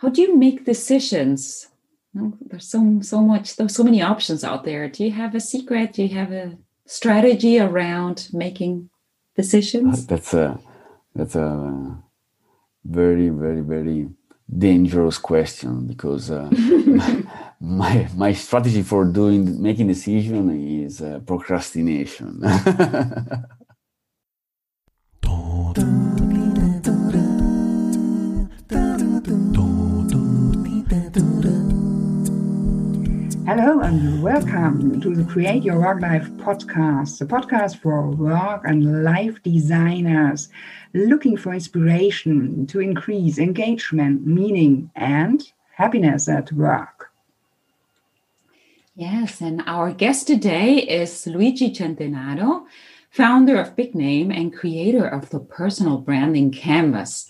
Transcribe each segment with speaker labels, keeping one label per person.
Speaker 1: how do you make decisions? there's so so much there's so many options out there. Do you have a secret? Do you have a strategy around making decisions?
Speaker 2: That's a that's a very very very dangerous question because uh, my my strategy for doing making decision is uh, procrastination.
Speaker 3: Hello and welcome to the Create Your Work Life podcast, the podcast for work and life designers looking for inspiration to increase engagement, meaning, and happiness at work.
Speaker 1: Yes, and our guest today is Luigi Centenaro, founder of Big Name and creator of the personal branding canvas.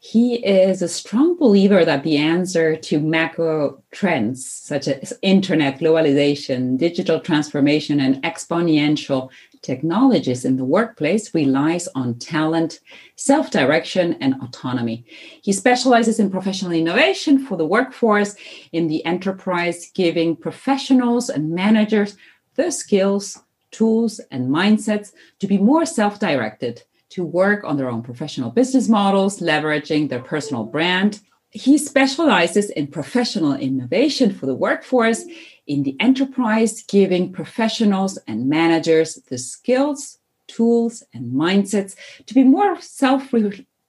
Speaker 1: He is a strong believer that the answer to macro trends such as internet, globalization, digital transformation, and exponential technologies in the workplace relies on talent, self direction, and autonomy. He specializes in professional innovation for the workforce in the enterprise, giving professionals and managers the skills, tools, and mindsets to be more self directed to work on their own professional business models, leveraging their personal brand. He specializes in professional innovation for the workforce in the enterprise, giving professionals and managers the skills, tools, and mindsets to be more self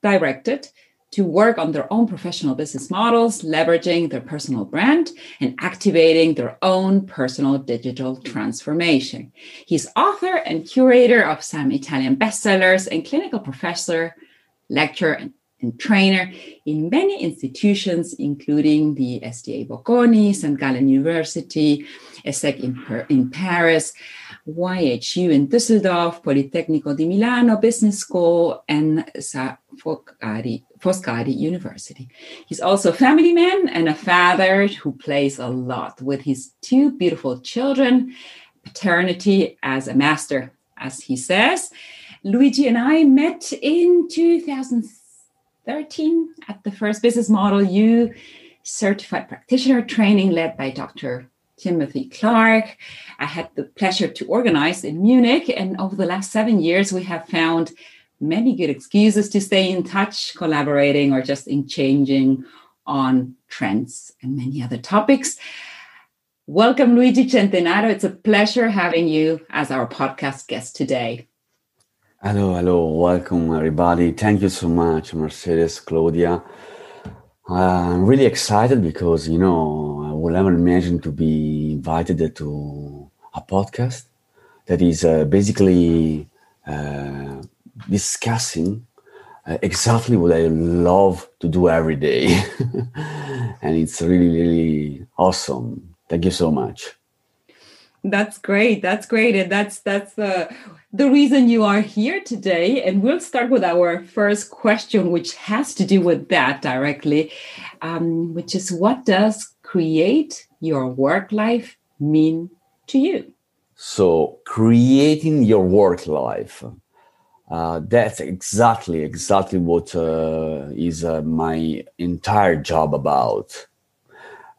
Speaker 1: directed to work on their own professional business models, leveraging their personal brand and activating their own personal digital transformation. He's author and curator of some Italian bestsellers and clinical professor, lecturer, and, trainer in many institutions, including the SDA Bocconi, St. Gallen University, ESSEC in, in Paris, YHU in Düsseldorf, Politecnico di Milano Business School, and Ca' Foscari Foscari University. He's also a family man and a father who plays a lot with his two beautiful children, paternity as a master, as he says. Luigi and I met in 2013 at the first Business Model You certified practitioner training led by Dr. Timothy Clark. I had the pleasure to organize in Munich, and over the last seven years, we have found many good excuses to stay in touch, collaborating, or just in changing on trends and many other topics. Welcome, Luigi Centenaro. It's a pleasure having you as our podcast guest today.
Speaker 2: Hello, hello. Welcome, everybody. Thank you so much, Mercedes, Claudia. I'm really excited because, you know, I would never imagine to be invited to a podcast that is uh, basically uh, discussing uh, exactly what I love to do every day. and it's really, really awesome. Thank you so much.
Speaker 1: That's great. That's great. And that's that's the the reason you are here today. And we'll start with our first question, which has to do with that directly, um, which is what does create your work life mean to you?
Speaker 2: So creating your work life uh, that's exactly exactly what uh, is uh, my entire job about.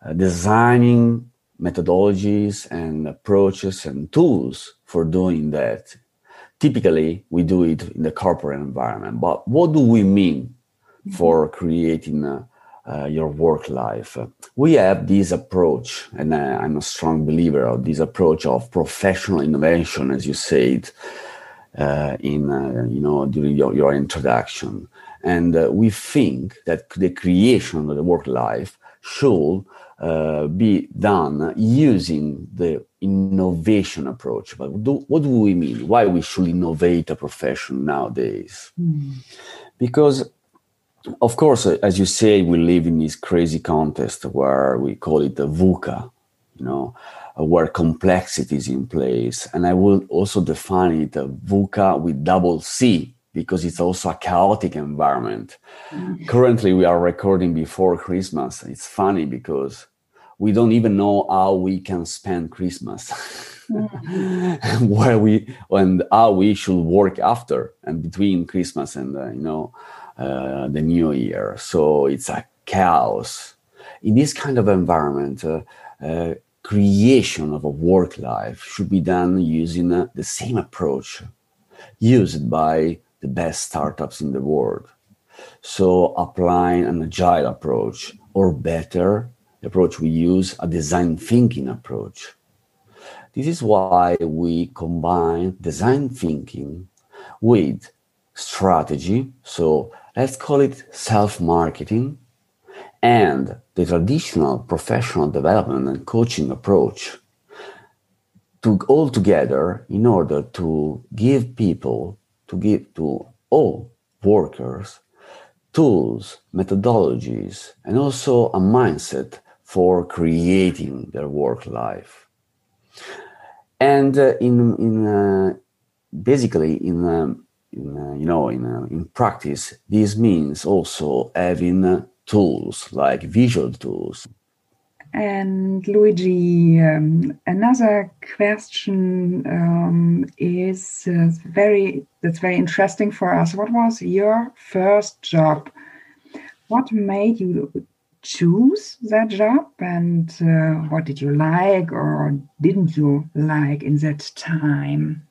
Speaker 2: Uh, designing methodologies and approaches and tools for doing that. Typically we do it in the corporate environment but what do we mean mm-hmm. for creating uh, uh, your work life? We have this approach and i'm a strong believer of this approach of professional innovation as you said. uh, in uh, you know during your, your introduction. And uh, we think that the creation of the work life should uh, be done using the innovation approach. But do, what do we mean? Why we should innovate a profession nowadays? Mm. because of course as you say we live in this crazy contest where we call it the VUCA you know? uh, where complexity is in place. And I will also define it uh, VUCA with double C because it's also a chaotic environment. Mm-hmm. Currently, we are recording before Christmas. It's funny because we don't even know how we can spend Christmas, mm-hmm. where we and how we should work after and between Christmas and uh, you know uh, the New Year. So it's a chaos in this kind of environment, uh, uh, creation of a work life should be done using uh, the same approach used by the best startups in the world. So, applying an agile approach, or better, the approach we use, a design thinking approach. This is why we combine design thinking with strategy. So, let's call it self marketing and the traditional professional development and coaching approach to all together in order to give people to give to all workers tools methodologies and also a mindset for creating their work life. And uh, in in uh, basically in, uh, in uh, you know in uh, in practice this means also having uh, tools like visual tools
Speaker 3: and Luigi, um, another question um, is uh, very that's very interesting for us. What was your first job? What made you choose that job, and uh, what did you like or didn't you like in that time?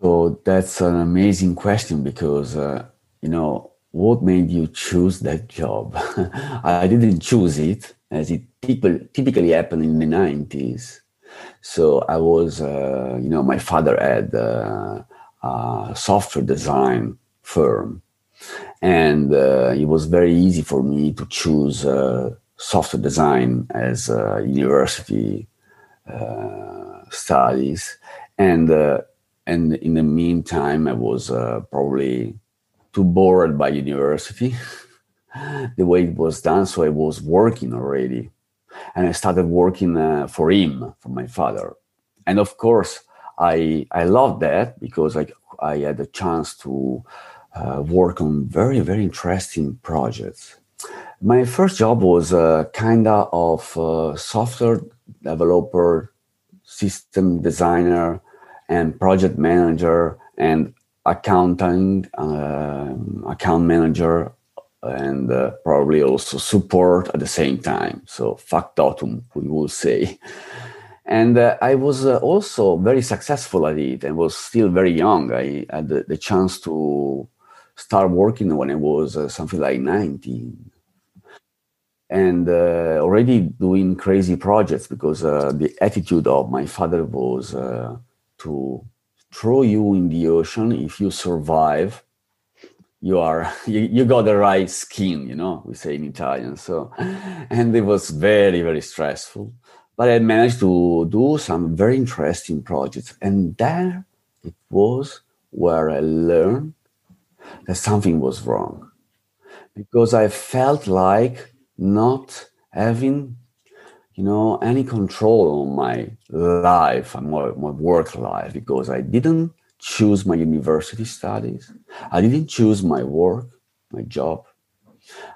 Speaker 2: So that's an amazing question because uh, you know what made you choose that job. I didn't choose it as it typically happened in the 90s. So I was, uh, you know, my father had uh, a software design firm. And uh, it was very easy for me to choose uh, software design as university uh, studies. And, uh, and in the meantime, I was probably too bored by university. the way it was done. So I was working already. And I started working uh, for him, for my father. And of course, I, I loved that because like I had a chance to uh, work on very, very interesting projects. My first job was uh, kind of uh, software developer, system designer, and project manager, and accountant, um, account manager and uh, probably also support at the same time. So factotum, we will say. And uh, I was uh, also very successful at it and was still very young. I had the, the chance to start working when I was uh, something like 19 and uh, already doing crazy projects because uh, the attitude of my father was to throw you in the ocean if you survive you are you, you got the right skin you know we say in italian so. And it was very very stressful but i managed to do some very interesting projects. And there it was where i learned that something was wrong because i felt like not having you know any control on my life and my, my work life because i didn't choose my university studies. I didn't choose my work, my job.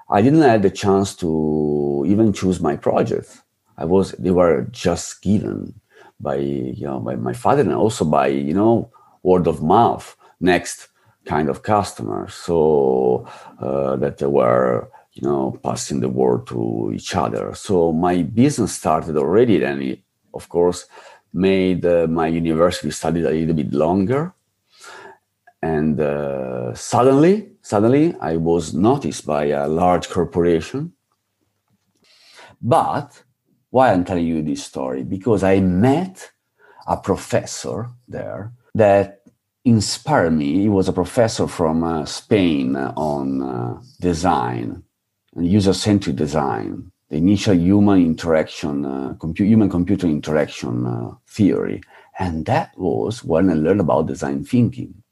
Speaker 2: I didn't have the chance to even choose my projects. I was they were just given by you know by my father and also by you know word of mouth next kind of customers so uh, that they were you know passing the word to each other so my business started already then of course made uh, my university studies a little bit longer. And uh, suddenly, suddenly, I was noticed by a large corporation. But why I'm telling you this story? Because I met a professor there that inspired me. He was a professor from uh, Spain on uh, design user-centric design the initial human interaction, uh, compu- human computer interaction uh, theory. And that was when I learned about design thinking.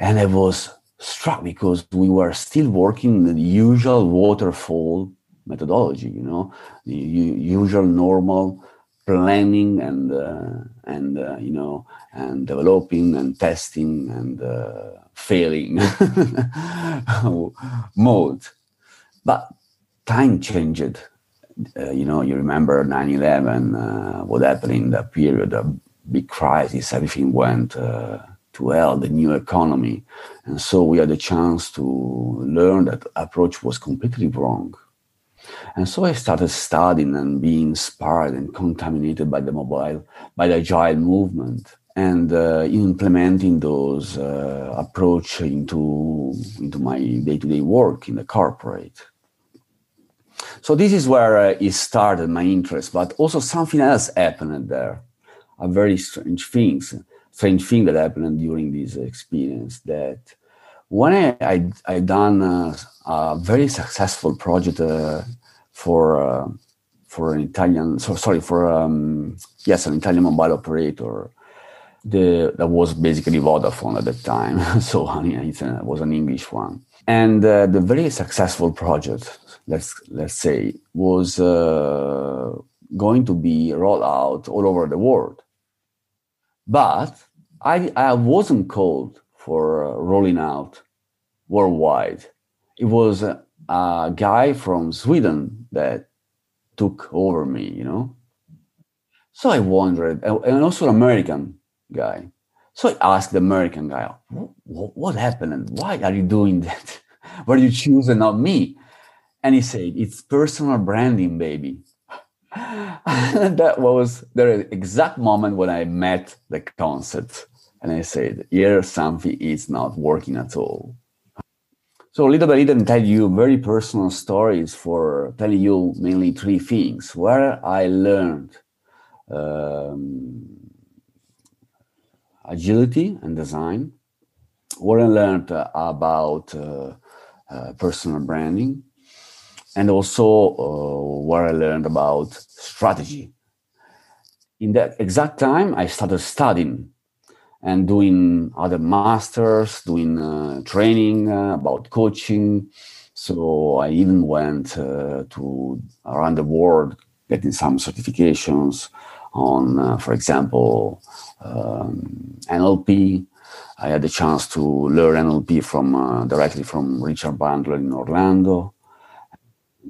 Speaker 2: And I was struck because we were still working the usual waterfall methodology, you know, the usual normal planning and uh, and uh, you know and developing and testing and uh, failing mode. But time changed. Uh, you know, you remember 9/11, uh, what happened in that period, a big crisis, everything went uh, to hell, the new economy, and so we had a chance to learn that approach was completely wrong. And so I started studying and being inspired and contaminated by the mobile, by the agile movement and uh, implementing those uh, approach into, into my day-to-day work in the corporate. So this is where uh, it started my interest, but also something else happened there. A very strange things, strange thing that happened during this experience that when I I, I done a, a very successful project uh, for uh, for an Italian so sorry for um, yes an Italian mobile operator the that was basically Vodafone at the time. So it was an English one. And uh, the very successful project let's let's say was uh, going to be rolled out all over the world. But I I wasn't called for uh, rolling out worldwide. It was a, a guy from Sweden that took over me you know? So I wondered and also an American guy so I asked the American guy, what, happened and why are you doing that? Why you choose and not me? And he said, it's personal branding, baby. that was the exact moment when I met the concept. And I said, here something is not working at all. So little by little, I tell you very personal stories for telling you mainly three things where I learned um, agility and design, where I learned uh, about uh, uh, personal branding, and also where I learned about strategy. In that exact time, I started studying and doing other masters, doing uh, training uh, about coaching. So I even went uh, to around the world getting some certifications on, uh, for example, um, NLP. I had the chance to learn NLP from uh, directly from Richard Bandler in Orlando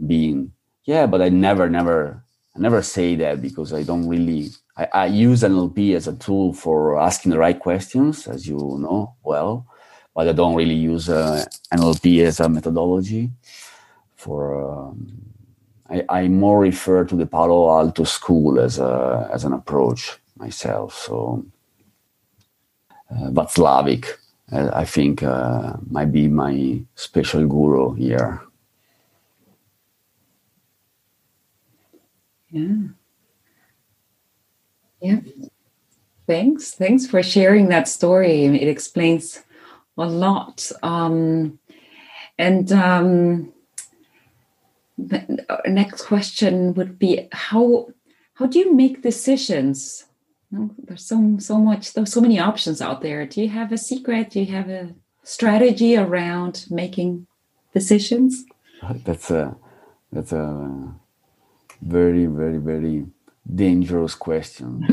Speaker 2: being yeah but i never never i never say that because i don't really I, I, use nlp as a tool for asking the right questions as you know well but i don't really use uh, nlp as a methodology for um, I, I more refer to the palo alto school as a as an approach myself so uh, but Watzlawick uh, i think uh, might be my special guru here
Speaker 1: Yeah. Yeah. Thanks. Thanks for sharing that story. It explains a lot. Um, and um, next question would be how how do you make decisions? There's so so much there's so many options out there. Do you have a secret? Do you have a strategy around making decisions?
Speaker 2: That's a that's a very, very, very dangerous question.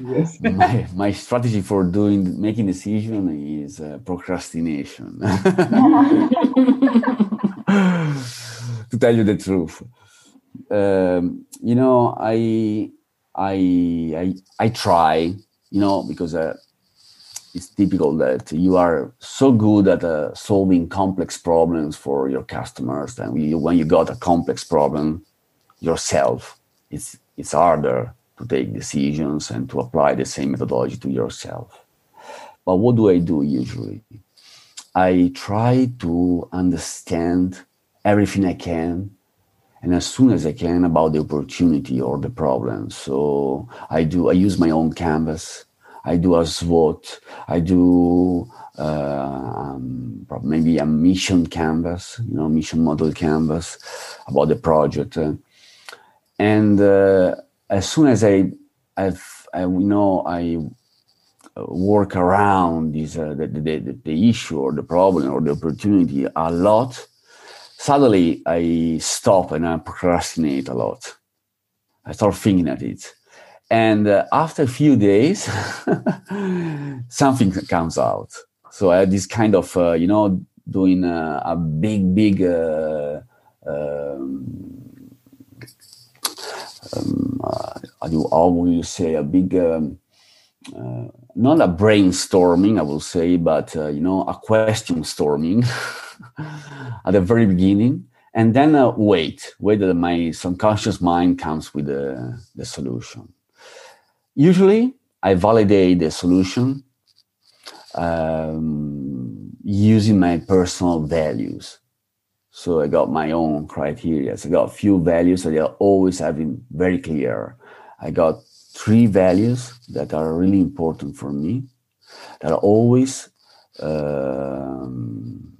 Speaker 2: yes. my, my strategy for doing making decision is uh, procrastination. to tell you the truth, um, you know, I, I, I, I try, you know, because uh, it's typical that you are so good at uh, solving complex problems for your customers and you, when you got a complex problem yourself, it's it's harder to take decisions and to apply the same methodology to yourself. But what do I do usually? I try to understand everything I can and as soon as I can about the opportunity or the problem. So I do I use my own canvas. I do a SWOT. I do uh, um, maybe a mission canvas, you know, mission model canvas about the project. Uh, and uh, as soon as I, I've, I, you know, I work around this, uh, the, the, the issue or the problem or the opportunity a lot, suddenly I stop and I procrastinate a lot. I start thinking at it. And uh, after a few days, something comes out. So I had this kind of, uh, you know, doing a, a big, big uh, um, um, uh, how will you say a big um, uh, not a brainstorming i will say but uh, you know a question storming at the very beginning and then uh, wait, wait that my subconscious mind comes with the, the solution. Usually, I validate the solution um, using my personal values. So I got my own criteria. So I got a few values that are always have having very clear. I got three values that are really important for me that are always um,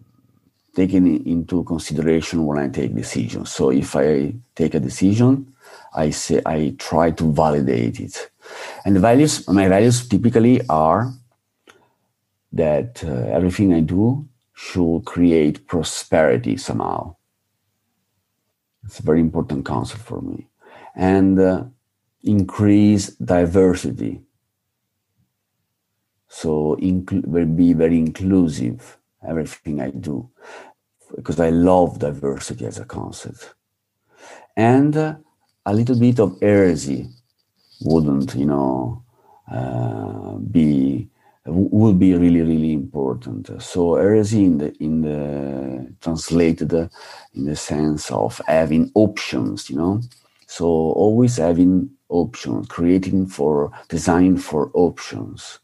Speaker 2: taken into consideration when I take decisions. So if I take a decision, I say I try to validate it. And the values, my values typically are that uh, everything I do should create prosperity somehow. It's a very important concept for me. And uh, increase diversity. So incl- be very inclusive, everything I do, because I love diversity as a concept. And uh, a little bit of heresy wouldn't, you know, uh, be will be really really important. So heresy in the in the translated in the sense of having options you know? So always having options creating for designing for options.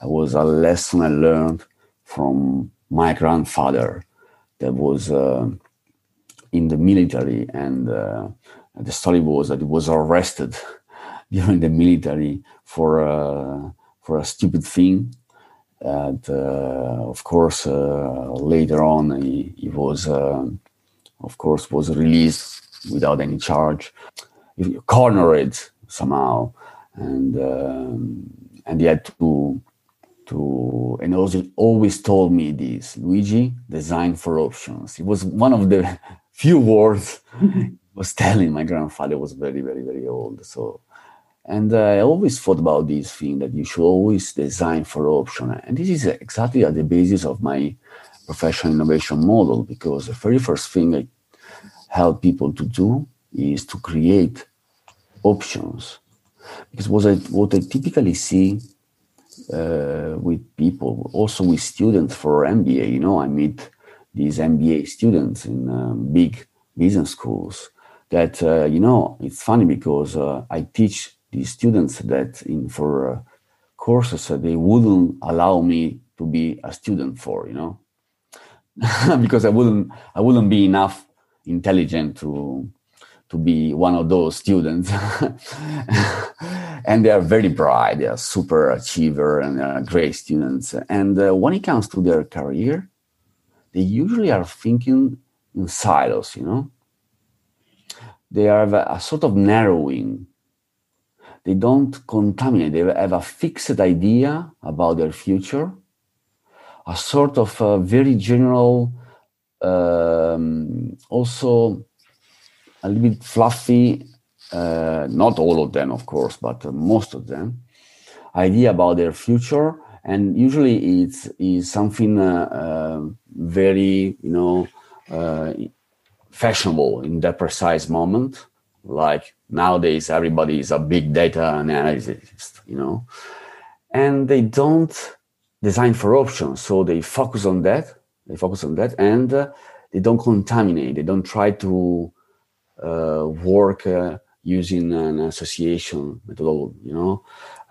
Speaker 2: That was a lesson i learned from my grandfather that was uh, in the military and uh, the story was that he was arrested during the military for uh, for a stupid thing. And uh, of course, uh, later on, he, he was, uh, of course, was released without any charge. Cornered somehow, and um, and he had to to and also always told me this Luigi design for options. It was one of the few words was telling my grandfather was very very very old so and uh, I always thought about this thing that you should always design for option. And this is exactly at the basis of my professional innovation model because the very first thing I help people to do is to create options. Because what I, what I typically see uh, with people, also with students for MBA, you know, I meet these MBA students in uh, big business schools that, uh, you know, it's funny because uh, I teach the students that in for uh, courses they wouldn't allow me to be a student for you know? Because i wouldn't i wouldn't be enough intelligent to to be one of those students. And they are very bright they are super achiever and are great students. And uh, when it comes to their career they usually are thinking in silos you know? They have a, a sort of narrowing. They don't contaminate. They have a fixed idea about their future, a sort of a very general, um, also a little bit fluffy, uh, not all of them, of course, but uh, most of them, idea about their future. And usually it's is something uh, uh very, you know, uh, fashionable in that precise moment like nowadays everybody is a big data analyst you know and they don't design for options so they focus on that they focus on that and uh, they don't contaminate they don't try to work uh, using an association methodology you know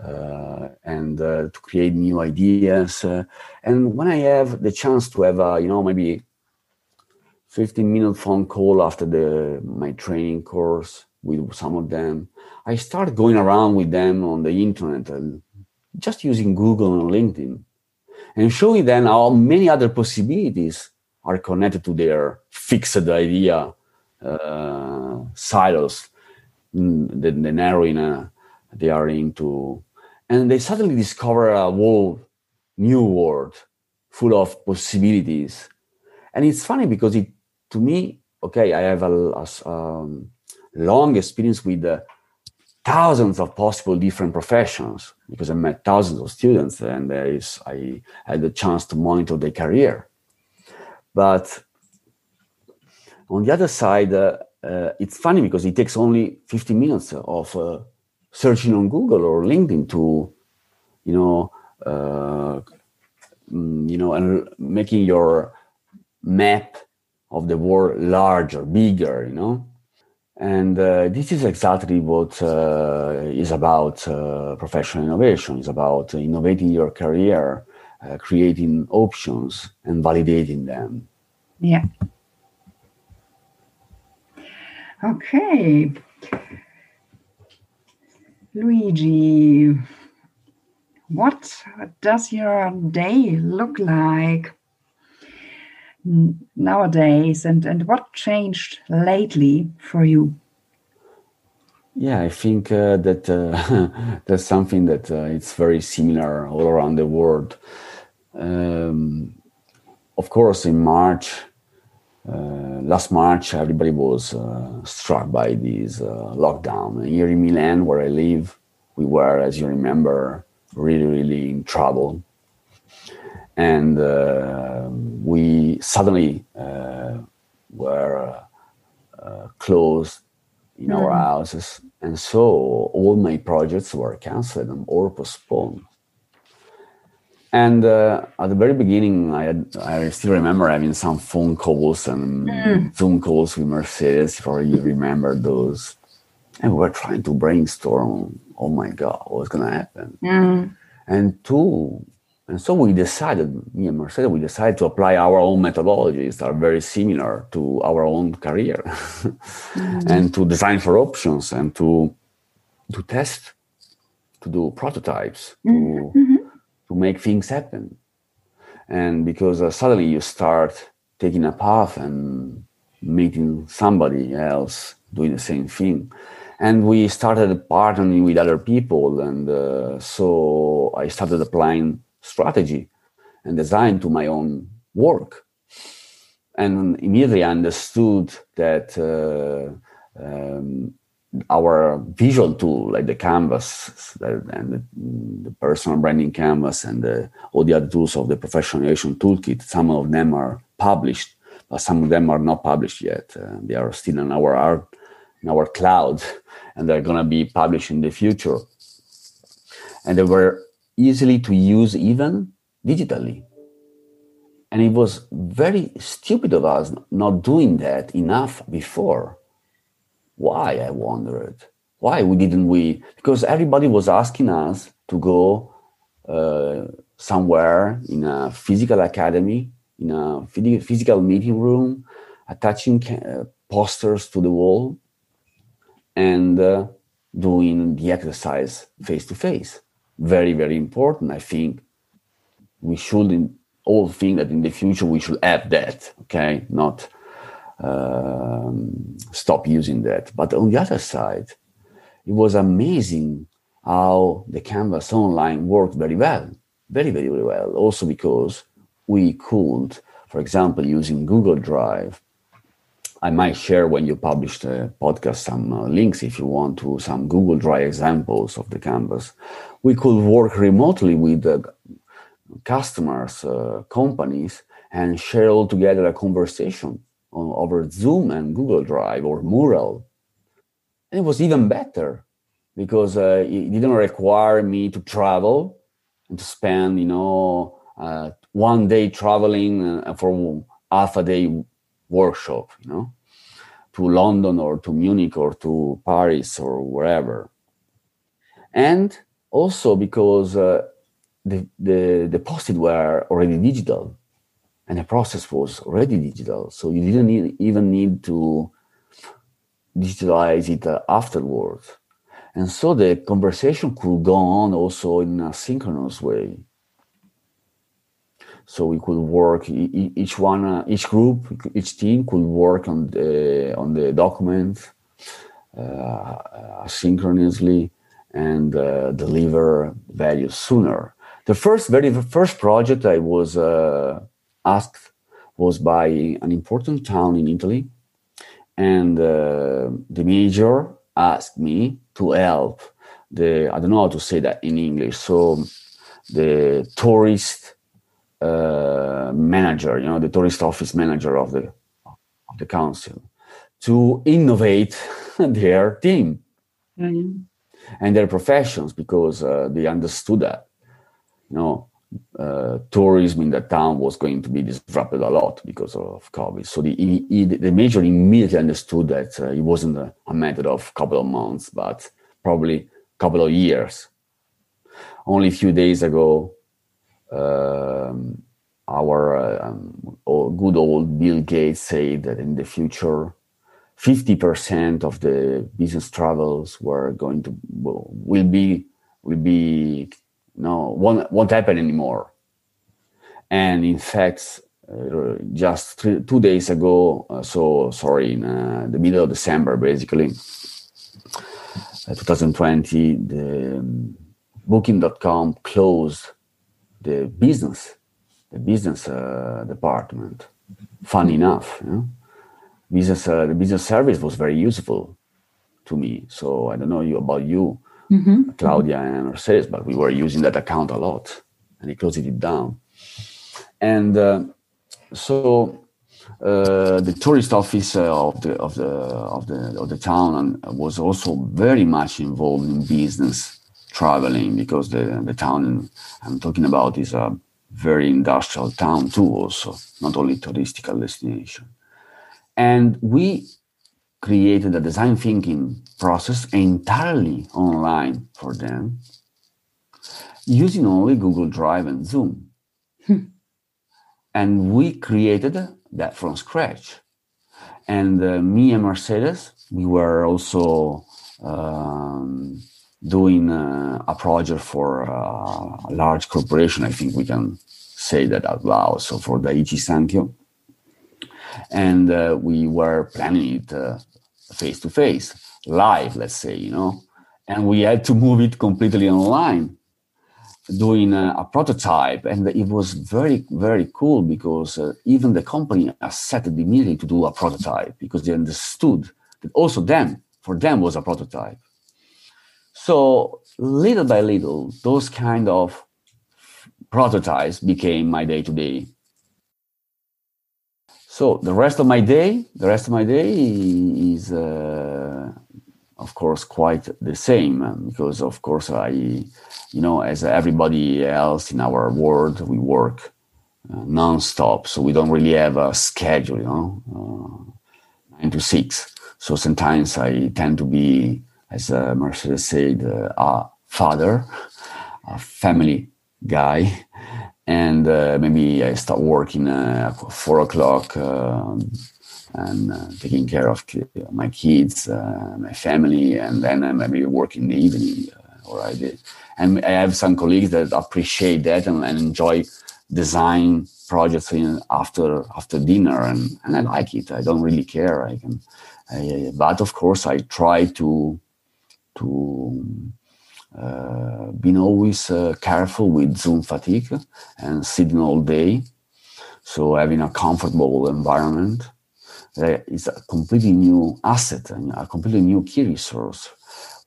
Speaker 2: uh, and uh, to create new ideas uh, and when i have the chance to have a you know maybe 15 minute phone call after the my training course with some of them. I start going around with them on the internet, and just using Google and LinkedIn, and showing them how many other possibilities are connected to their fixed idea uh, silos, the, the narrowing uh, they are into, and they suddenly discover a whole new world full of possibilities. And it's funny because it to me, okay, I have a, a um, long experience with uh, thousands of possible different professions because I met thousands of students and there is, I had the chance to monitor their career. But on the other side, uh, uh, it's funny because it takes only 15 minutes of uh, searching on Google or LinkedIn to, you know, uh, mm, you know, and making your map of the world larger, bigger, you know. And uh, this is exactly what uh, is about professional innovation. It's about innovating your career, creating options, and validating them.
Speaker 3: Yeah. Okay. Luigi, what does your day look like nowadays and, and what changed lately for you?
Speaker 2: Yeah, I think uh, that uh, that's something that uh, it's very similar all around the world. Um, of course, in March, uh, last March, everybody was uh, struck by this uh, lockdown. Here in Milan, where I live, we were, as you remember, really, really in trouble. And uh, we suddenly uh, were uh, closed in mm. our houses. And so all my projects were canceled or postponed. And uh, at the very beginning, I had, I still remember having some phone calls and mm. Zoom calls with Mercedes, if you remember those. And we were trying to brainstorm, oh my God, what's going to happen? Mm. And two, and so we decided, me and Mercedes, we decided to apply our own methodologies that are very similar to our own career mm. and to design for options and to, to test, to do prototypes, to, mm-hmm make things happen. And because uh, suddenly you start taking a path and meeting somebody else doing the same thing. And we started partnering with other people. And uh, so I started applying strategy and design to my own work. And immediately I understood that uh, our visual tool, like the canvas and the, personal branding canvas and the, all the other tools of the professionalization toolkit, some of them are published, but some of them are not published yet. Uh, they are still in our art, in our cloud, and they're going to be published in the future. And they were easily to use even digitally. And it was very stupid of us not doing that enough before why, I wondered. Why we didn't we? Because everybody was asking us to go uh, somewhere in a physical academy, in a physical meeting room, attaching uh, posters to the wall, and uh, doing the exercise face to face. Very, very important. I think we should all think that in the future we should have that. Okay, not um, stop using that. But on the other side, it was amazing how the Canvas online worked very well, very, very, very well. Also because we could, for example, using Google Drive, I might share when you publish the podcast some uh, links if you want to some Google Drive examples of the Canvas. We could work remotely with uh, customers, uh, companies, and share all together a conversation over Zoom and Google Drive or Mural. And it was even better because uh, it didn't require me to travel and to spend, you know, uh, one day traveling uh, for half a day workshop, you know, to London or to Munich or to Paris or wherever. And also because uh, the, the, the were already digital and the process was already digital. So you didn't need, even need to digitalize it uh, afterwards. And so the conversation could go on also in a synchronous way. So we could work each one uh, each group each team could work on the on the document uh, asynchronously and uh, deliver value sooner. The first very first project i was uh, asked was by an important town in Italy, and uh, the major asked me to help the I don't know how to say that in English. So the tourist uh, manager, you know, the tourist office manager of the of the council, to innovate their team mm-hmm. and their professions because uh, they understood that, you know, uh, tourism in that town was going to be disrupted a lot because of COVID. So the, he, the major immediately understood that uh, it wasn't a, a, matter of a couple of months, but probably a couple of years. Only a few days ago, um, our uh, um, good old Bill Gates said that in the future, 50% of the business travels were going to will be will be no won't, won't happen anymore. And in fact uh, just three, two days ago uh, so sorry in uh, the middle of december basically uh, 2020 the um, booking.com closed the business the business uh, department. Fun enough you know? business uh, the business service was very useful to me. So i don't know you about you mm-hmm. Claudia and Mercedes, but we were using that account a lot, and he closed it down. And uh, so uh, the tourist office of the of the of the of the town was also very much involved in business traveling because the the town I'm talking about is a very industrial town too, also not only touristical destination. And we created a design thinking process entirely online for them using only Google Drive and Zoom. Hmm. And we created that from scratch. And uh, me and Mercedes, we were also um, doing uh, a project for uh, a large corporation. I think we can say that out loud. So for Daiichi Sankyo. And uh, we were planning it uh, face to face, live, let's say, you know, and we had to move it completely online, doing a, a prototype, and it was very, very cool because uh, even the company accepted immediately to do a prototype because they understood that also them, for them, was a prototype. So little by little, those kind of prototypes became my day to day so the rest of my day, the rest of my day is, uh, of course, quite the same um, because, of course, I, you know, as everybody else in our world, we work uh, non-stop, so we don't really have a schedule, you know, uh, nine to six. So sometimes I tend to be, as uh, Mercedes said, uh, a father, a family guy, and uh, maybe I start working uh, at four o'clock um, and uh, taking care of my kids, uh, my family, and then I maybe work in the evening. Uh, or I did, and I have some colleagues that appreciate that and, and enjoy design projects after after dinner, and, and I like it. I don't really care. I can, I, but of course, I try to to uh, been always uh, careful with Zoom fatigue and sitting all day. So having a comfortable environment is a completely new asset and a completely new key resource.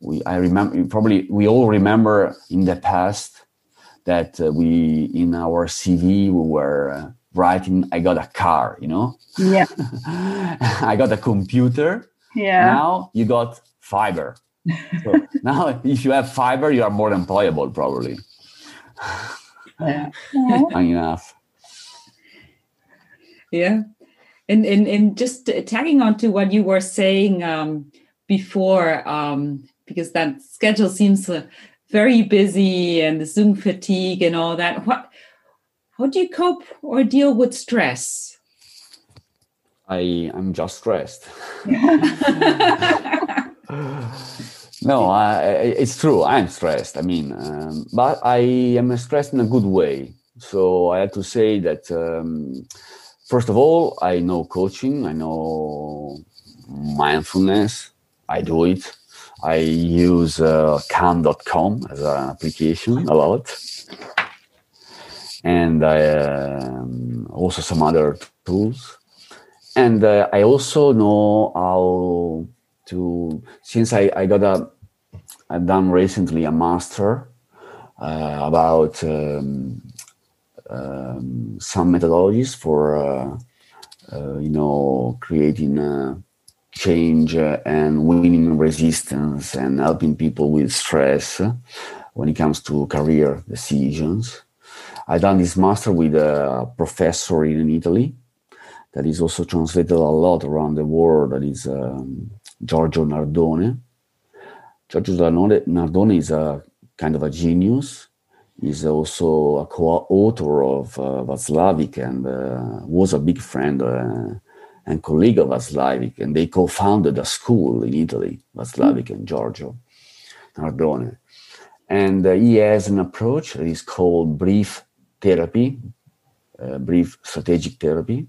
Speaker 2: We, I remember, probably we all remember in the past that uh, we, in our CV, we were uh, writing, I got a car, you know?
Speaker 3: Yeah.
Speaker 2: I got a computer.
Speaker 3: Yeah.
Speaker 2: Now you got fiber so now, if you have fiber, you are more employable, probably.
Speaker 3: Yeah.
Speaker 2: enough.
Speaker 1: Yeah. And, and, and just tagging on to what you were saying um, before, um, because that schedule seems uh, very busy and the Zoom fatigue and all that. What, how do you cope or deal with stress?
Speaker 2: I am just stressed. No, I, it's true. I'm stressed. I mean, um, but I am stressed in a good way. So I have to say that um, first of all, I know coaching. I know mindfulness. I do it. I use uh, Calm.com as an application a lot, and I, um, also some other tools. And uh, I also know how to since I, I got a I've done recently a master uh, about um, um, some methodologies for uh, uh, you know creating uh, change and winning resistance and helping people with stress when it comes to career decisions. I done this master with a professor in Italy that is also translated a lot around the world. That is um, Giorgio Nardone. Giorgio Nardone is a kind of a genius. He's also a co-author of uh, Watzlawick and uh, was a big friend uh, and colleague of Watzlawick. And they co-founded a school in Italy, Watzlawick mm. and Giorgio Nardone. And uh, he has an approach that is called brief therapy, uh, brief strategic therapy,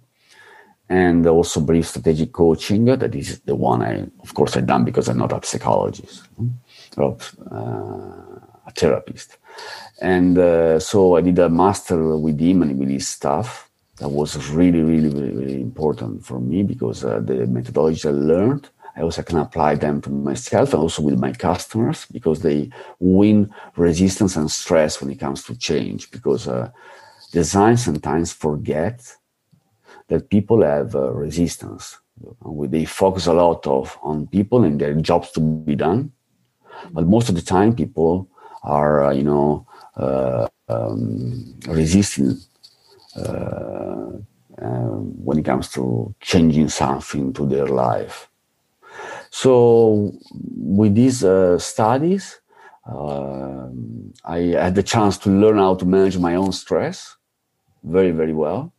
Speaker 2: and also brief strategic coaching. That is the one I, of course, I done because I'm not a psychologist or uh, a therapist. And uh, so I did a master with him and with his staff. That was really, really, really, really important for me because uh, the methodologies I learned, I also can apply them to myself and also with my customers because they win resistance and stress when it comes to change. Because uh, design sometimes forget that people have uh, resistance. They focus a lot of on people and their jobs to be done, but most of the time people are, uh, you know, uh, um, resisting uh, um, when it comes to changing something to their life. So with these uh, studies, uh, I had the chance to learn how to manage my own stress very, very well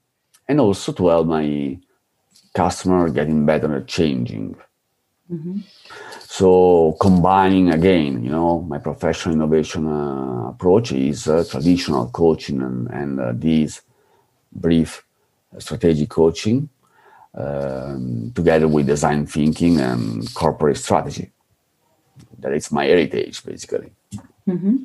Speaker 2: and also to help my customer getting better at changing. Mm-hmm. So combining again, you know, my professional innovation uh, approach is uh, traditional coaching and, and uh, these brief strategic coaching um, together with design thinking and corporate strategy. That is my heritage, basically.
Speaker 1: Mm-hmm.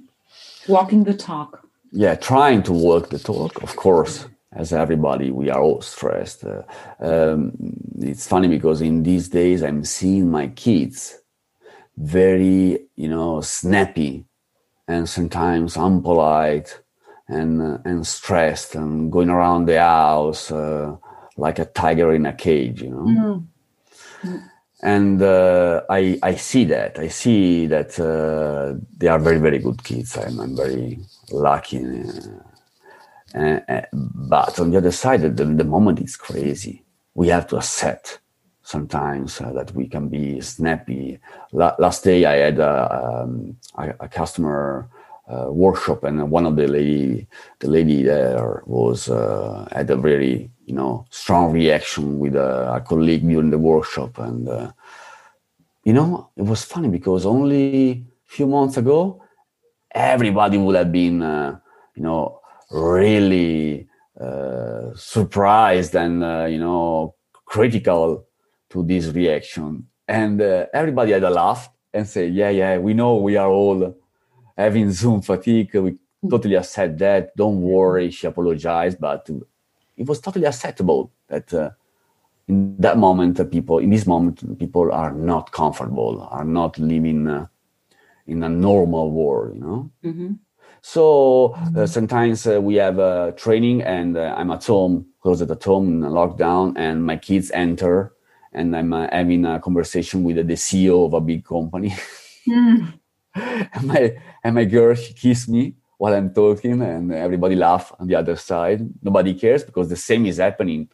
Speaker 1: Walking the talk.
Speaker 2: Yeah, trying to walk the talk, of course as everybody, we are all stressed. Uh, um, it's funny because in these days I'm seeing my kids very, you know, snappy and sometimes unpolite and uh, and stressed and going around the house uh, like a tiger in a cage, you know. Mm. And uh, I I see that I see that uh, they are very very good kids. I'm, I'm very lucky uh, uh, uh, but on the other side, the, the moment is crazy. We have to accept sometimes uh, that we can be snappy. La- last day, I had a, um, a, a customer uh, workshop, and one of the lady, the lady there was uh, had a very you know strong reaction with a, a colleague during the workshop, and uh, you know it was funny because only a few months ago, everybody would have been you know really uh, surprised and uh, you know critical to this reaction. And uh, everybody had a laugh and say yeah yeah we know we are all having zoom fatigue. We mm. totally accept that. Don't worry. She apologized but it was totally acceptable that uh, in that moment people in this moment people are not comfortable are not living uh, in a normal world you know? Mm-hmm. So uh, sometimes uh, we have a training and uh, I'm at home, closed at home in lockdown, and my kids enter and I'm uh, having a conversation with the CEO of a big company. Mm. and my and my girl she kissed me while I'm talking, and everybody laugh on the other side. Nobody cares because the same is happening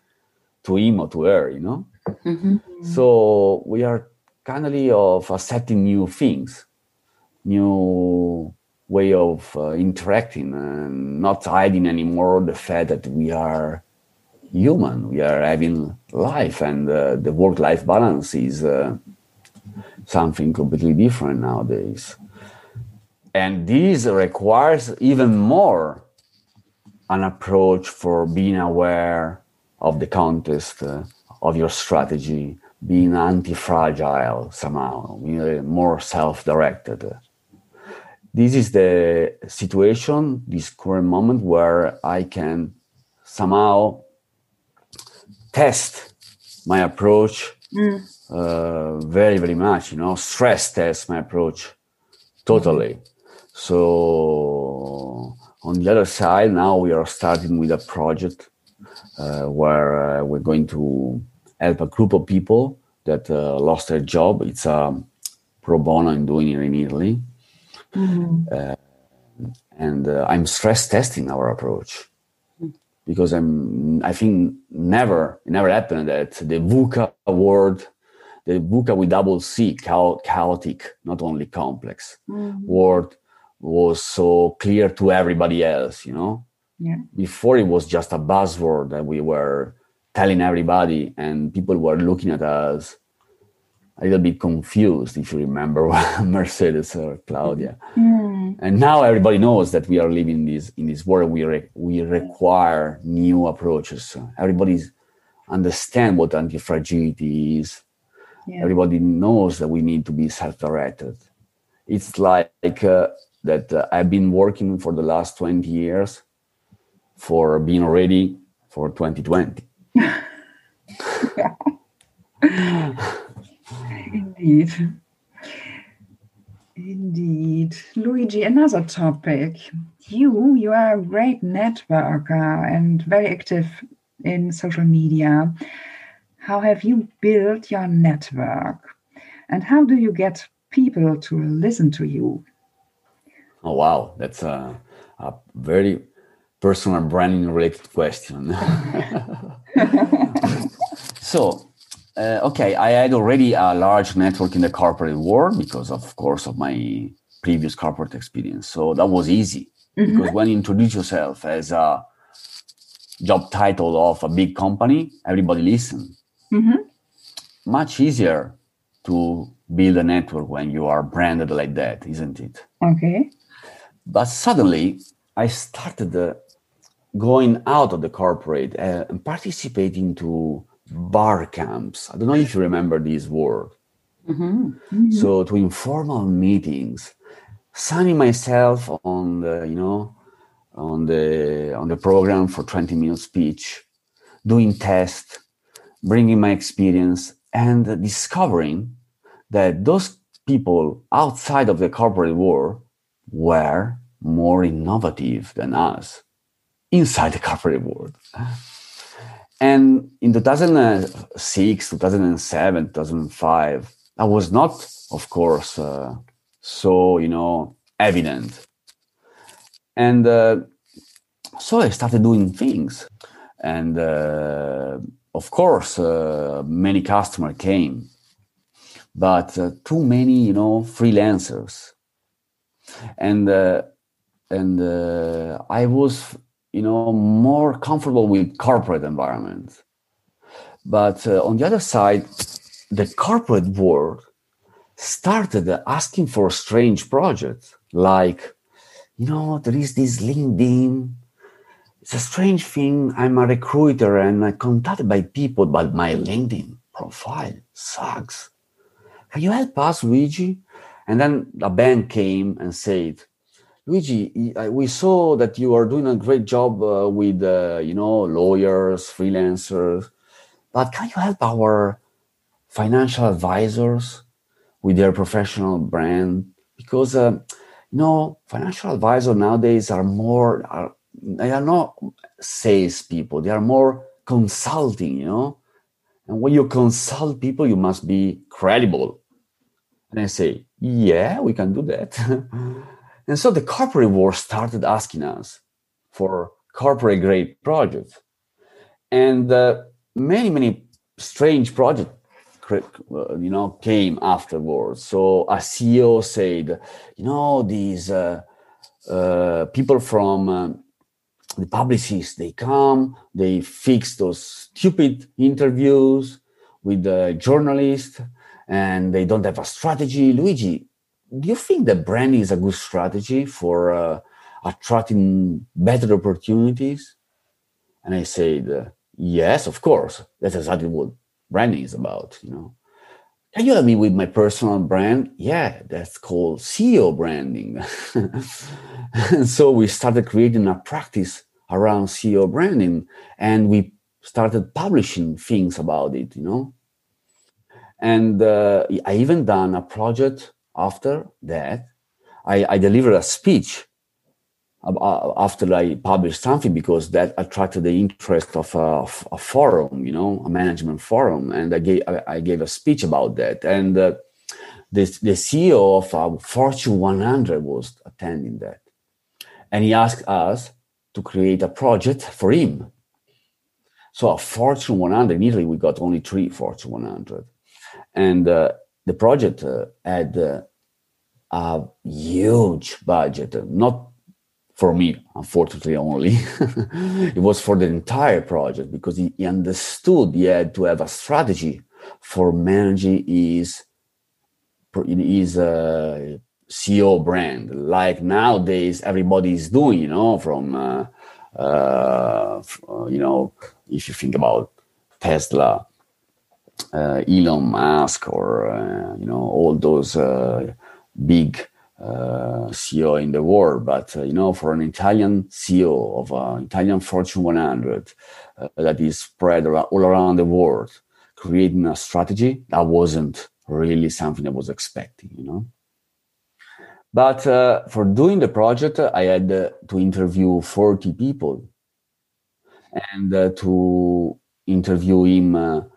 Speaker 2: to him or to her, you know. Mm-hmm. So we are kind of accepting new things, new way of uh, interacting and not hiding anymore the fact that we are human we are having life and uh, the work life balance is uh, something completely different nowadays. And this requires even more an approach for being aware of the context uh, of your strategy being anti-fragile somehow more self-directed this is the situation, this current moment where I can somehow test my approach mm. uh, very, very much, you know, stress test my approach totally. So, on the other side, now we are starting with a project uh, where uh, we're going to help a group of people that uh, lost their job. It's a pro bono I'm doing it in Italy Uh, and uh, I'm stress testing our approach because I'm I think never it never happened that the VUCA word, the VUCA with double C, chaotic, not only complex mm-hmm. word was so clear to everybody else, you know.
Speaker 3: Yeah.
Speaker 2: Before it was just a buzzword that we were telling everybody, and people were looking at us a little bit confused, if you remember Mercedes or Claudia. Mm. And now everybody knows that we are living in this in this world. We re- we require new approaches. Everybody understand what anti-fragility is. Yeah. Everybody knows that we need to be self-directed. It's like uh, that uh, I've been working for the last 20 years for being ready for 2020.
Speaker 3: Indeed. Indeed. Luigi, another topic. You, you are a great networker and very active in social media. How have you built your network? And how do you get people to listen to you?
Speaker 2: Oh, wow. That's a, a very personal branding related question. so, uh, okay, I had already a large network in the corporate world because, of course, of my previous corporate experience. So that was easy mm-hmm. because when you introduce yourself as a job title of a big company, everybody listens. Mm-hmm. Much easier to build a network when you are branded like that, isn't it?
Speaker 3: Okay.
Speaker 2: But suddenly, I started uh, going out of the corporate uh, and participating to bar camps. I don't know if you remember this word. Mm-hmm. Mm-hmm. So to informal meetings, signing myself on the you know on the on the program for 20 minute speech, doing tests, bringing my experience, and discovering that those people outside of the corporate world were more innovative than us inside the corporate world. And in 2006, 2007, 2005, that was not, of course, uh, so, you know, evident. And uh, so I started doing things. And uh, of course, uh, many customers came, but uh, too many, you know, freelancers. And, uh, and I was you know more comfortable with corporate environments. But uh, on the other side the corporate world started asking for strange projects like you know there is this linkedin. It's a strange thing. I'm a recruiter and i'm contacted by people but my linkedin profile sucks. Can you help us luigi? And then a bank came and said Luigi, we saw that you are doing a great job uh, with, uh, you know, lawyers, freelancers, but can you help our financial advisors with their professional brand? Because, uh, you know, financial advisors nowadays are more, are, they are not sales people, they are more consulting, you know? And when you consult people, you must be credible. And I say, yeah, we can do that. And so the corporate world started asking us for corporate grade projects. And uh, many, many strange projects uh, you know came afterwards so a ceo said you know these uh, uh, people from uh, the publicists they come they fix those stupid interviews with the journalists and they don't have a strategy luigi do you think that branding is a good strategy for uh, attracting better opportunities? And I said, uh, yes, of course. That's exactly what branding is about, you know. Can you help me with my personal brand? Yeah, that's called CEO branding. and so we started creating a practice around CEO branding and we started publishing things about it, you know. And uh, I even done a project after that, I, I delivered a speech after I published something because that attracted the interest of a, a, forum, you know, a management forum, and I gave I gave a speech about that, and uh, the the CEO of uh, Fortune 100 was attending that, and he asked us to create a project for him. So a Fortune 100 in Italy, we got only three Fortune 100, and uh, the project uh, had uh, a huge budget, not for me, unfortunately, only. it was for the entire project because he, he, understood he had to have a strategy for managing his, his uh, CEO brand. Like nowadays, everybody is doing, you know, from, uh, uh, you know, if you think about Tesla, uh, Elon Musk, or, uh, you know, all those uh, big uh, CEO in the world, but uh, you know, for an Italian CEO of an Italian Fortune 100 uh, that is spread all around the world, creating a strategy that wasn't really something I was expecting, you know. But uh, for doing the project, I had uh, to interview 40 people and uh, to interview him a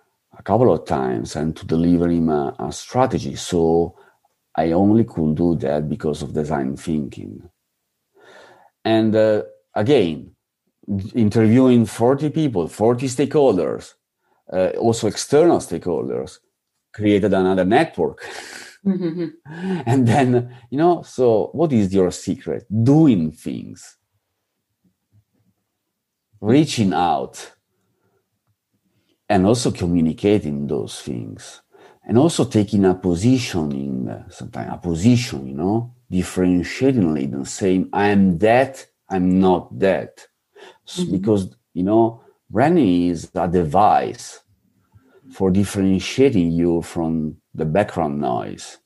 Speaker 2: couple of times and to deliver him a strategy. So I only could do that because of design thinking. And uh, again, interviewing 40 people, 40 stakeholders, uh, also external stakeholders, created another network. Mm-hmm. and then, you know, so what is your secret? Doing things, reaching out, and also communicating those things and also taking a positioning, uh, sometimes a position, you know, differentiating it and saying, I am that, I'm not that. Mm-hmm. Because, you know, branding is a device for differentiating you from the background noise,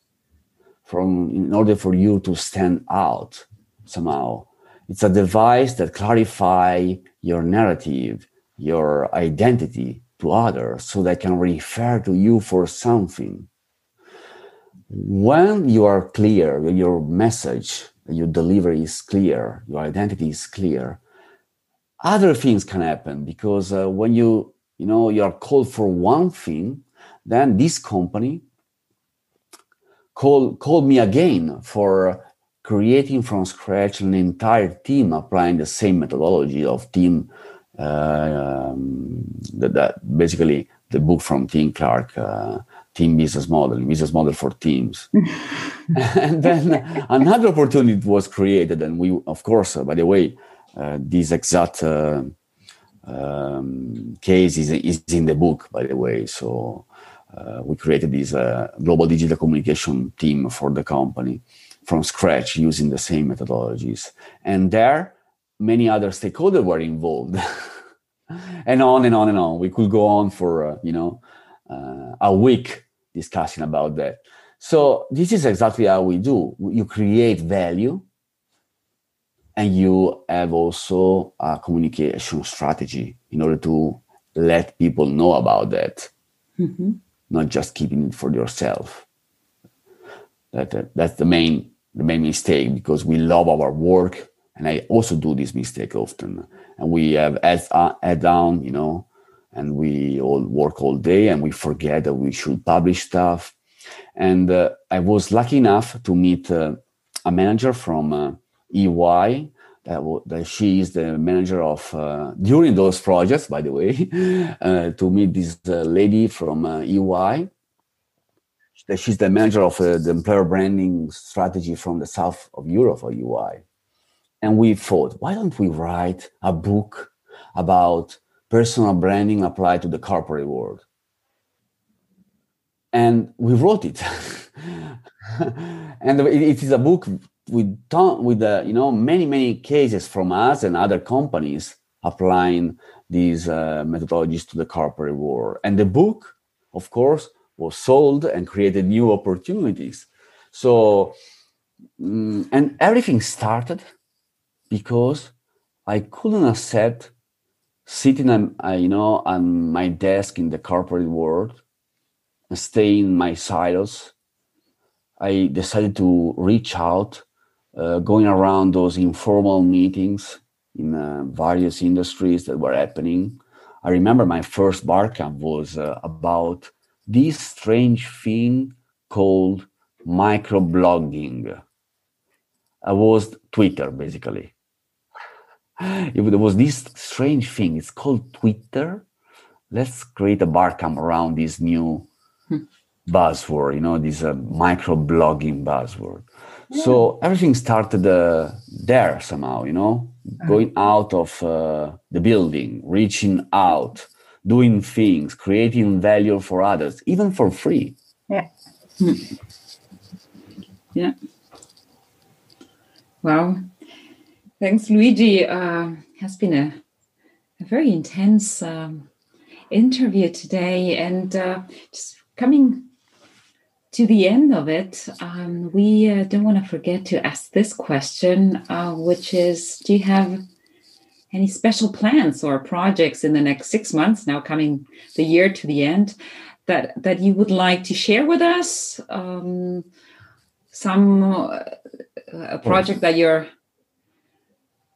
Speaker 2: from in order for you to stand out somehow. It's a device that clarify your narrative, your identity, to others so they can refer to you for something. When you are clear, your message your delivery is clear, your identity is clear, other things can happen because uh, when you you know you are called for one thing, then this company call called me again for creating from scratch an entire team applying the same methodology of team um, that, that, basically the book from Tim Clark, uh, Team Business Model, Business Model for Teams. and then another opportunity was created, and we, of course, uh, by the way, uh, this exact uh, um, case is, is in the book, by the way. So uh, we created this global digital communication team for the company from scratch using the same methodologies. And there, many other stakeholders were involved. And on and on and on. We could go on for uh, you know uh, a week discussing about that. So this is exactly how we do. You create value and you have also a communication strategy in order to let people know about that. Mm-hmm. not just keeping it for yourself. That, that that's the main the main mistake because we love our work and I also do this mistake often. And we have ads uh, add down, you know, and we all work all day and we forget that we should publish stuff. And uh, I was lucky enough to meet uh, a manager from uh, EY. That, that she is the manager of uh, during those projects, by the way, uh, to meet this lady from EY. She's the manager of the employer branding strategy from the south of Europe for EY and we thought, why don't we write a book about personal branding applied to the corporate world? And we wrote it. and it is a book with, with uh, you know, many, many cases from us and other companies applying these uh, methodologies to the corporate world. And the book, of course, was sold and created new opportunities. So, mm, and everything started because I couldn't accept sitting on, uh, you know, on my desk in the corporate world and stay in my silos. I decided to reach out, uh, going around those informal meetings in uh, various industries that were happening. I remember my first barcamp was uh, about this strange thing called microblogging. I was Twitter basically there was this strange thing. It's called Twitter, let's create a barcamp around this new hmm. buzzword, you know, this uh, micro blogging buzzword. Yeah. So everything started uh, there somehow, you know, uh-huh. going out of uh, the building, reaching out, doing things, creating value for others, even for free.
Speaker 3: Yeah. Hmm.
Speaker 1: Yeah. Wow. Thanks, Luigi. Uh, has been a, a very intense um, interview today, and uh, just coming to the end of it, um, we uh, don't want to forget to ask this question, uh, which is: Do you have any special plans or projects in the next six months? Now, coming the year to the end, that that you would like to share with us? Um, some uh, a project that you're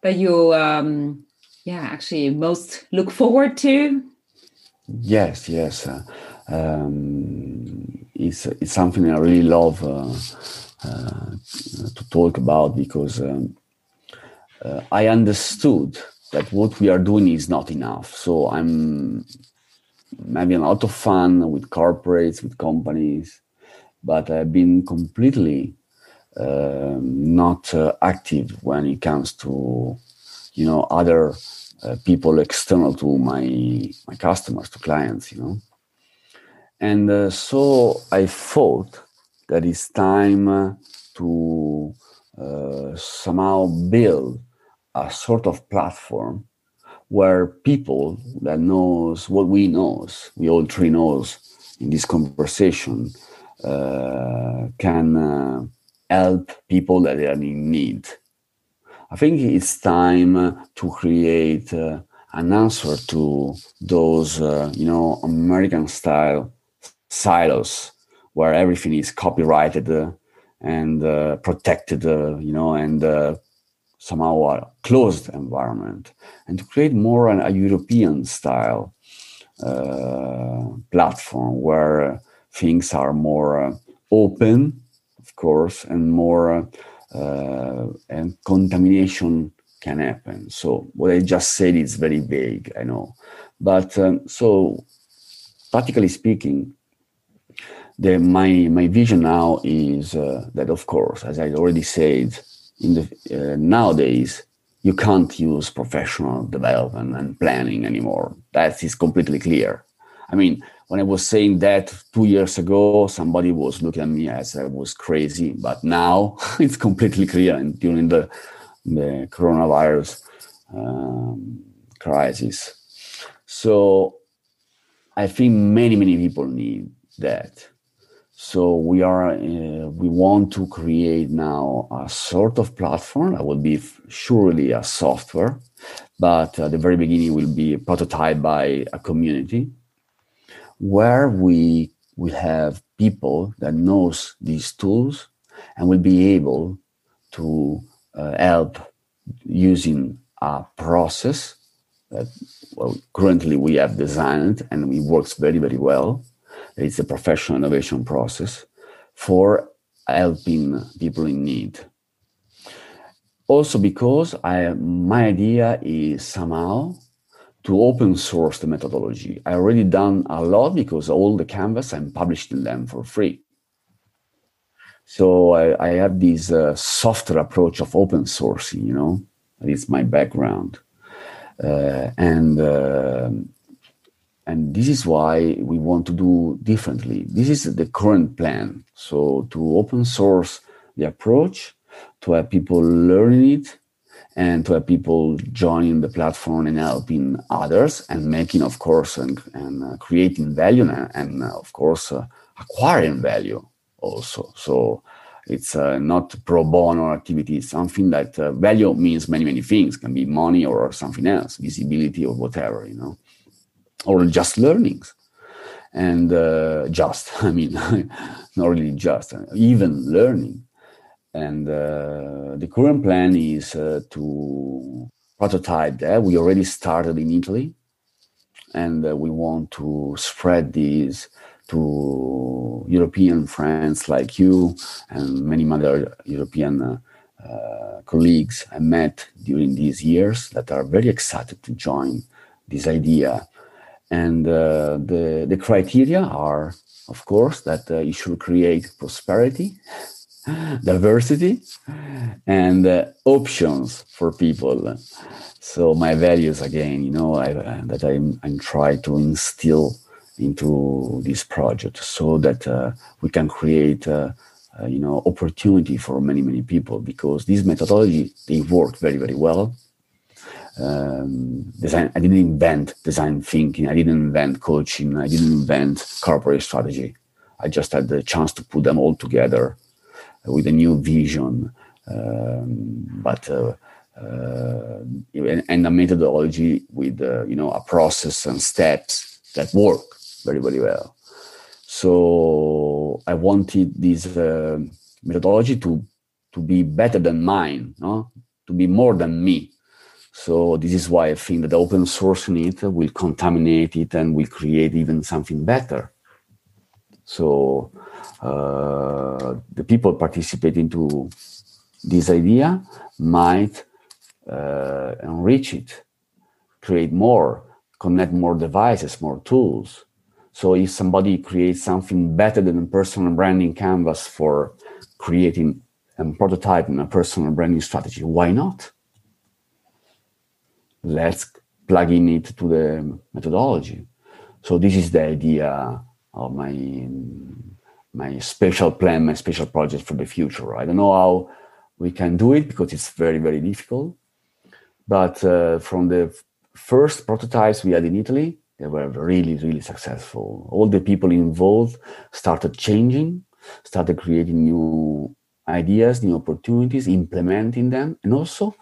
Speaker 1: that you um yeah actually most look forward to?
Speaker 2: Yes yes uh, um, it's it's something i really love uh, uh, to talk about because um, uh, i understood that what we are doing is not enough. So i'm having a lot of fun with corporates with companies but i've been completely not uh, active when it comes to you know other uh, people external to my my customers to clients you know. And uh, so i thought that it's time uh, to uh, somehow build a sort of platform where people that knows what we knows we all three knows in this conversation uh, can help people that are in need. I think it's time to create uh, an answer to those, uh, you know, American style silos where everything is copyrighted uh, and uh, protected, uh, you know, and uh, somehow a closed environment, and to create more an, a European style platform where things are more open course, and more uh, and contamination can happen. So what I just said is very vague, I know, but um, so practically speaking, the my my vision now is uh, that of course, as I already said, in the uh, nowadays you can't use professional development and planning anymore. That is completely clear. I mean, when I was saying that two years ago, somebody was looking at me as I was crazy. But now it's completely clear. And during the the coronavirus um, crisis, so I think many many people need that. So we are uh, we want to create now a sort of platform that will be surely a software, but at the very beginning will be prototyped by a community where we will have people that knows these tools and will be able to uh, help using a process that well, currently we have designed and it works very very well. It's a professional innovation process for helping people in need. Also because I, my idea is somehow to open source the methodology. I already done a lot because all the canvas I'm publishing them for free. So I, I have this uh, softer approach of open sourcing, you know, is my background. Uh, and uh, and this is why we want to do differently. This is the current plan. So to open source the approach, to have people learning it, and to have people joining the platform and helping others and making, of course, and, and uh, creating value and, and uh, of course, uh, acquiring value also. So it's uh, not pro bono activity. It's something that uh, value means many, many things. Can be money or something else, visibility or whatever, you know, or just learnings. And uh, just, I mean, not really just, even learning and uh, the current plan is uh, to prototype that. We already started in Italy, and uh, we want to spread these to European friends like you and many other European uh, colleagues I met during these years that are very excited to join this idea. And uh, the the criteria are, of course, that uh, you should create prosperity, diversity, and uh, options for people. So my values again, you know, I, that I'm I'm trying to instill into this project so that uh, we can create uh, uh, you know opportunity for many many people because this methodology they work very very well um, design i didn't invent design thinking i didn't invent coaching i didn't invent corporate strategy i just had the chance to put them all together with a new vision um, but uh, uh, and a methodology with uh, you know a process and steps that work very, very well. So I wanted this methodology to to be better than mine, no? to be more than me. So this is why I think that open sourcing it will contaminate it and will create even something better. So uh, the people participating to this idea might uh, enrich it, create more, connect more devices, more tools, so if somebody creates something better than a personal branding canvas for creating and prototyping a personal branding strategy, why not? Let's plug in it to the methodology. So this is the idea of my my special plan, my special project for the future. I don't know how we can do it because it's very very difficult. But uh, from the first prototypes we had in Italy, they were really, really successful. All the people involved started changing, started creating new ideas, new opportunities, implementing them, and also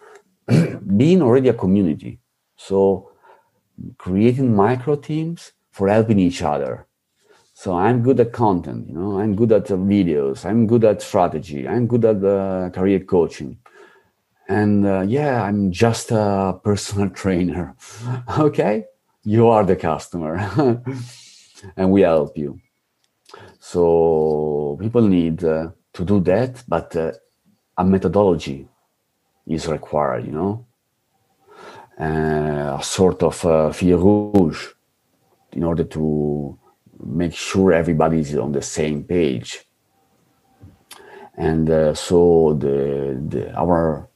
Speaker 2: being already a community. So creating micro teams for helping each other. So I'm good at content, you know, I'm good at uh, videos, I'm good at strategy, I'm good at uh, career coaching. And uh, yeah, I'm just a personal trainer. okay you are the customer and we help you so people need uh, to do that but uh, a methodology is required you know uh, a sort of uh, fil rouge in order to make sure everybody is on the same page and uh, so the, the our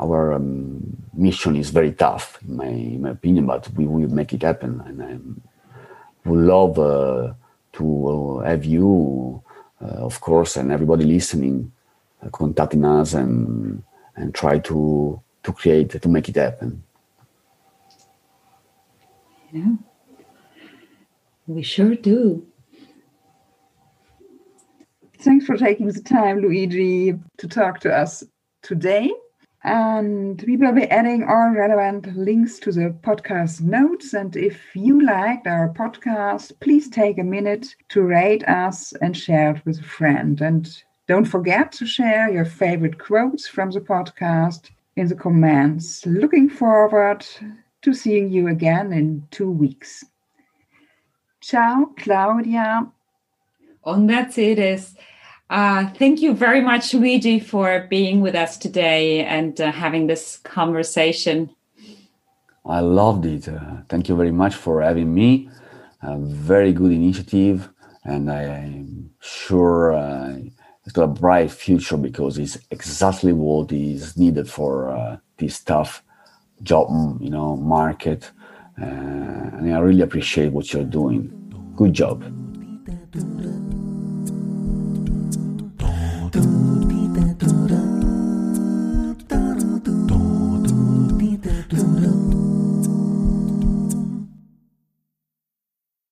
Speaker 2: our um, mission is very tough, in my, in my opinion, but we will make it happen. And I would love uh, to uh, have you, uh, of course, and everybody listening, uh, contacting us and and try to to create to make it happen.
Speaker 1: Yeah, we sure do.
Speaker 3: Thanks for taking the time, Luigi, to talk to us today. And we will be adding all relevant links to the podcast notes. And if you liked our podcast, please take a minute to rate us and share it with a friend. And don't forget to share your favorite quotes from the podcast in the comments. Looking forward to seeing you again in two weeks. Ciao, Claudia.
Speaker 1: And that's it. Is uh, thank you very much, Luigi, for being with us today and uh, having this conversation.
Speaker 2: I loved it. Uh, thank you very much for having me. A very good initiative, and I am sure uh, it's got a bright future because it's exactly what is needed for uh, this tough job, you know, market. Uh, and I really appreciate what you're doing. Good job.